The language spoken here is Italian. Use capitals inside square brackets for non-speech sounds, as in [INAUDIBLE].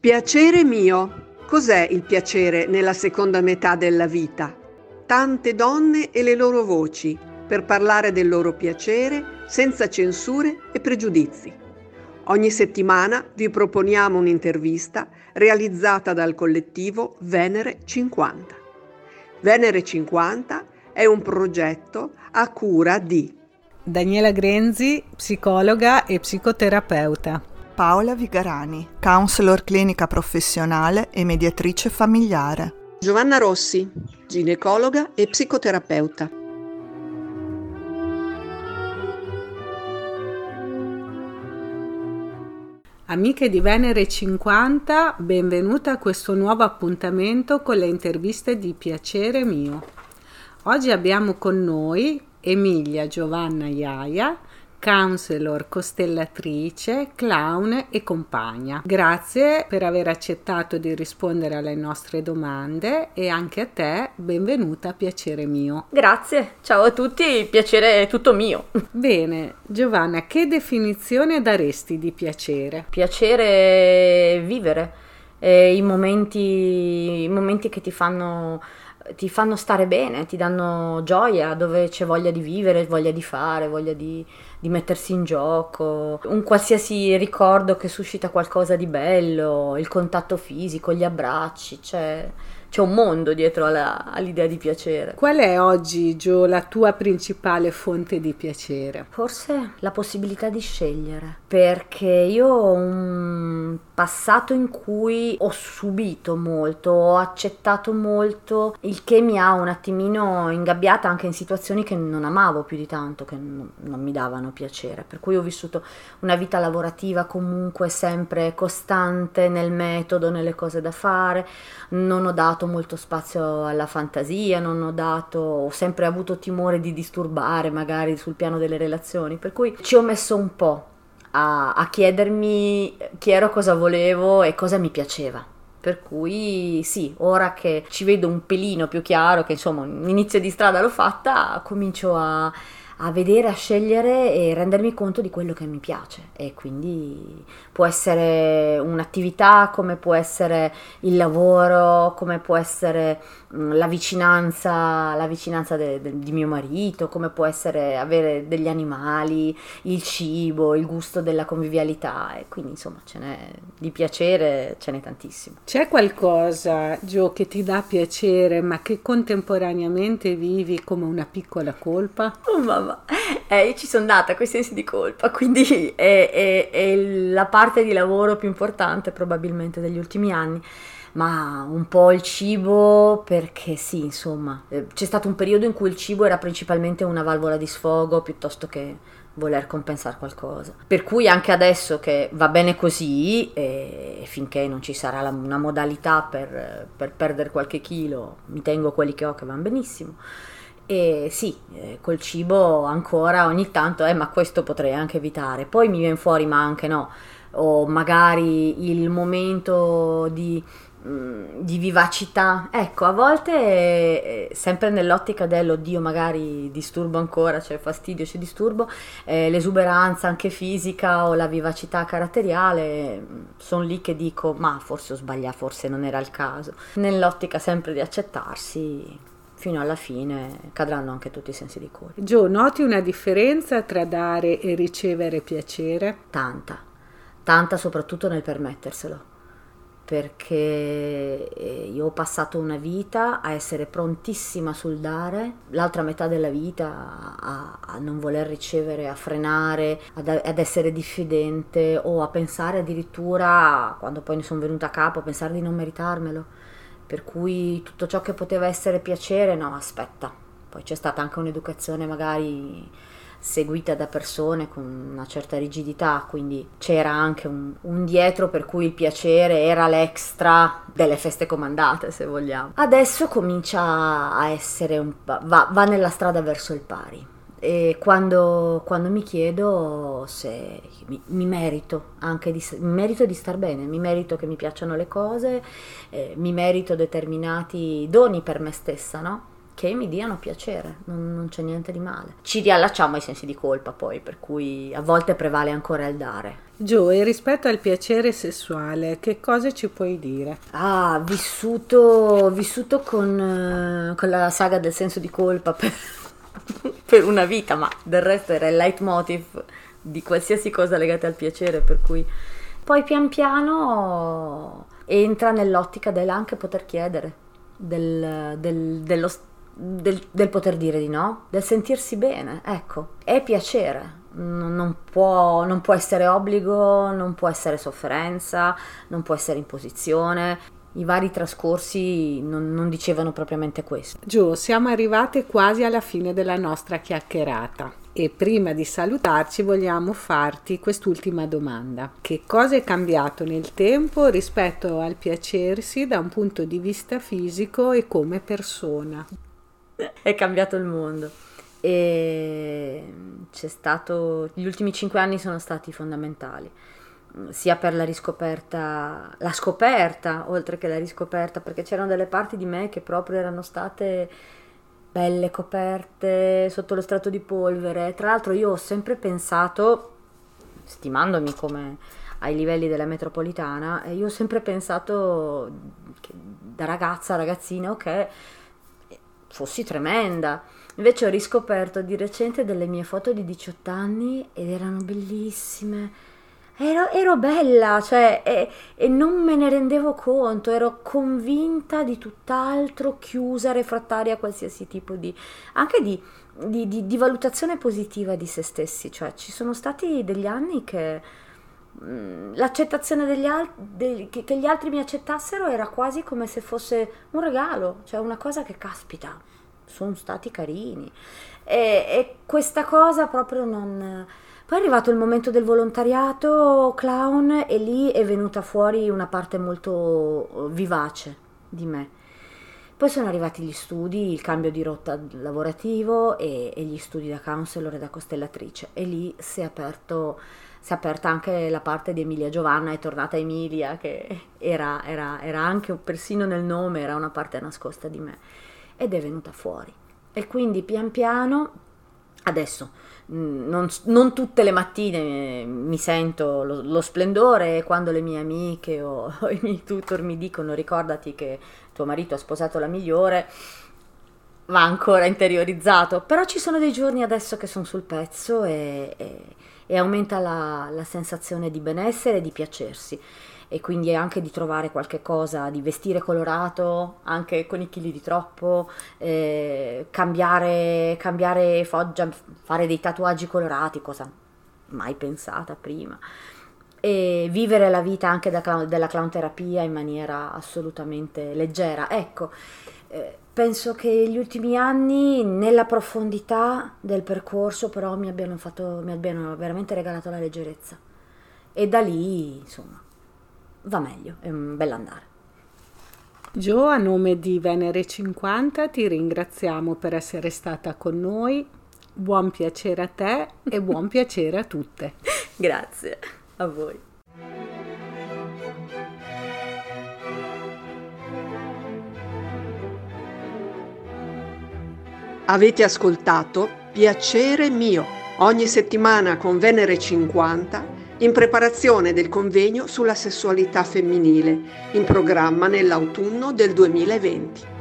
Piacere mio. Cos'è il piacere nella seconda metà della vita? Tante donne e le loro voci per parlare del loro piacere senza censure e pregiudizi. Ogni settimana vi proponiamo un'intervista realizzata dal collettivo Venere 50. Venere 50 è un progetto a cura di Daniela Grenzi, psicologa e psicoterapeuta. Paola Vigarani, counselor clinica professionale e mediatrice familiare. Giovanna Rossi, ginecologa e psicoterapeuta. Amiche di Venere 50, benvenuta a questo nuovo appuntamento con le interviste di Piacere mio. Oggi abbiamo con noi Emilia Giovanna Iaia, counselor, costellatrice, clown e compagna. Grazie per aver accettato di rispondere alle nostre domande e anche a te benvenuta, piacere mio. Grazie, ciao a tutti, piacere è tutto mio. Bene, Giovanna, che definizione daresti di piacere? Piacere vivere, eh, i, momenti, i momenti che ti fanno ti fanno stare bene, ti danno gioia, dove c'è voglia di vivere, voglia di fare, voglia di, di, mettersi in gioco, un qualsiasi ricordo che suscita qualcosa di bello, il contatto fisico, gli abbracci, c'è, c'è un mondo dietro alla, all'idea di piacere. Qual è oggi, Gio, la tua principale fonte di piacere? Forse la possibilità di scegliere, perché io ho un passato in cui ho subito molto, ho accettato molto, il che mi ha un attimino ingabbiata anche in situazioni che non amavo più di tanto, che non, non mi davano piacere. Per cui ho vissuto una vita lavorativa comunque sempre costante nel metodo, nelle cose da fare, non ho dato molto spazio alla fantasia, non ho dato, ho sempre avuto timore di disturbare magari sul piano delle relazioni, per cui ci ho messo un po' a, a chiedermi chi ero, cosa volevo e cosa mi piaceva. Per cui sì, ora che ci vedo un pelino più chiaro, che insomma un inizio di strada l'ho fatta, comincio a, a vedere, a scegliere e rendermi conto di quello che mi piace e quindi può essere un'attività come può essere il lavoro, come può essere mm, la vicinanza, la vicinanza de, de, di mio marito, come può essere avere degli animali, il cibo, il gusto della convivialità e quindi insomma ce n'è di piacere, ce n'è tantissimo. C'è qualcosa, Gio, che ti dà piacere ma che contemporaneamente vivi come una piccola colpa? Oh mamma insomma, eh, io ci sono data quei sensi di colpa, quindi è, è, è, la parte di lavoro più importante probabilmente degli ultimi anni. Ma un po' il cibo, perché sì, insomma, eh, c'è stato un periodo in cui il cibo era principalmente una valvola di sfogo piuttosto che voler compensare qualcosa. Per cui anche adesso che va bene così, e finché non ci sarà la, una modalità per, per perdere qualche chilo, mi tengo quelli che ho che vanno benissimo e sì, eh, col cibo ancora ogni tanto, eh, ma questo potrei anche evitare. Poi mi viene fuori, ma anche no. O magari il momento di, mm, di vivacità. Ecco, a volte, eh, sempre nell'ottica dell'oddio, magari disturbo ancora, c'è cioè fastidio, c'è disturbo, eh, l'esuberanza anche fisica o la vivacità caratteriale, mm, sono lì che dico, ma forse ho sbagliato, forse non era il caso. Nell'ottica sempre di accettarsi fino alla fine cadranno anche tutti i sensi di colpa. Gio, noti una differenza tra dare e ricevere piacere? Tanta, tanta soprattutto nel permetterselo, perché eh, io ho passato una vita a essere prontissima sul dare, l'altra metà della vita a, a non voler ricevere, a frenare, ad, ad, essere diffidente o a pensare addirittura, quando poi ne sono venuta a capo, a pensare di non meritarmelo per cui tutto ciò che poteva essere piacere, no, aspetta. Poi c'è stata anche un'educazione magari seguita da persone con una certa rigidità, quindi c'era anche un, un, dietro per cui il piacere era l'extra delle feste comandate, se vogliamo. Adesso comincia a essere un va, va nella strada verso il pari e quando, quando, mi chiedo se mi, mi merito anche di, mi merito di star bene, mi merito che mi piacciono le cose, eh, mi merito determinati doni per me stessa, no? che mi diano piacere, non, non, c'è niente di male. Ci riallacciamo ai sensi di colpa poi, per cui a volte prevale ancora il dare. Joe, rispetto al piacere sessuale, che cosa ci puoi dire? Ah, vissuto, vissuto con, con la saga del senso di colpa per, [LAUGHS] per una vita, ma del resto era il leitmotiv di qualsiasi cosa legata al piacere, per cui poi pian piano entra nell'ottica dell'anche poter chiedere, del, del, dello, del, del, poter dire di no, del sentirsi bene, ecco, è piacere. Non può, non può essere obbligo, non può essere sofferenza, non può essere imposizione i vari trascorsi non, non, dicevano propriamente questo. Gio, siamo arrivate quasi alla fine della nostra chiacchierata e prima di salutarci vogliamo farti quest'ultima domanda. Che cosa è cambiato nel tempo rispetto al piacersi da un punto di vista fisico e come persona? [LAUGHS] È cambiato il mondo e c'è stato gli ultimi cinque anni sono stati fondamentali sia per la riscoperta, la scoperta oltre che la riscoperta, perché c'erano delle parti di me che proprio erano state belle coperte sotto lo strato di polvere. Tra l'altro io ho sempre pensato, stimandomi come ai livelli della metropolitana, io ho sempre pensato che da ragazza, ragazzina, ok, fossi tremenda. Invece ho riscoperto di recente delle mie foto di 18 anni ed erano bellissime ero, ero bella, cioè, e, e, non me ne rendevo conto, ero convinta di tutt'altro, chiusa, refrattaria a qualsiasi tipo di, anche di, di, di, di valutazione positiva di se stessi, cioè ci sono stati degli anni che mm, l'accettazione degli altri, che, che gli altri mi accettassero era quasi come se fosse un regalo, cioè una cosa che caspita, sono stati carini. E, e questa cosa proprio non poi è arrivato il momento del volontariato clown e lì è venuta fuori una parte molto eh, vivace di me. Poi sono arrivati gli studi, il cambio di rotta lavorativo e, e gli studi da counselor e da costellatrice e lì si è, aperto, si è aperta anche la parte di Emilia Giovanna, è tornata Emilia che era, era, era anche persino nel nome, era una parte nascosta di me ed è venuta fuori. E quindi pian piano, adesso. Mm, non, non, tutte le mattine mi sento lo, lo, splendore quando le mie amiche o, [LAUGHS] o, i miei tutor mi dicono ricordati che tuo marito ha sposato la migliore, va ancora interiorizzato, però ci sono dei giorni adesso che sono sul pezzo e, e, e aumenta la, la sensazione di benessere e di piacersi e quindi anche di trovare qualche cosa, di vestire colorato anche con i chili di troppo, eh, cambiare, cambiare foggia, fare dei tatuaggi colorati, cosa mai pensata prima. E vivere la vita anche da della clown terapia in maniera assolutamente leggera. Ecco, eh, penso che gli ultimi anni nella profondità del percorso però mi abbiano, fatto, mi abbiano veramente regalato la leggerezza. E da lì, insomma, va meglio, è un bel andare. Gio, a nome di Venere 50 ti ringraziamo per essere stata con noi. Buon piacere a te e buon [LAUGHS] piacere a tutte. Grazie a voi. Avete ascoltato Piacere mio ogni settimana con Venere 50 in preparazione del convegno sulla sessualità femminile, in programma nell'autunno del 2020.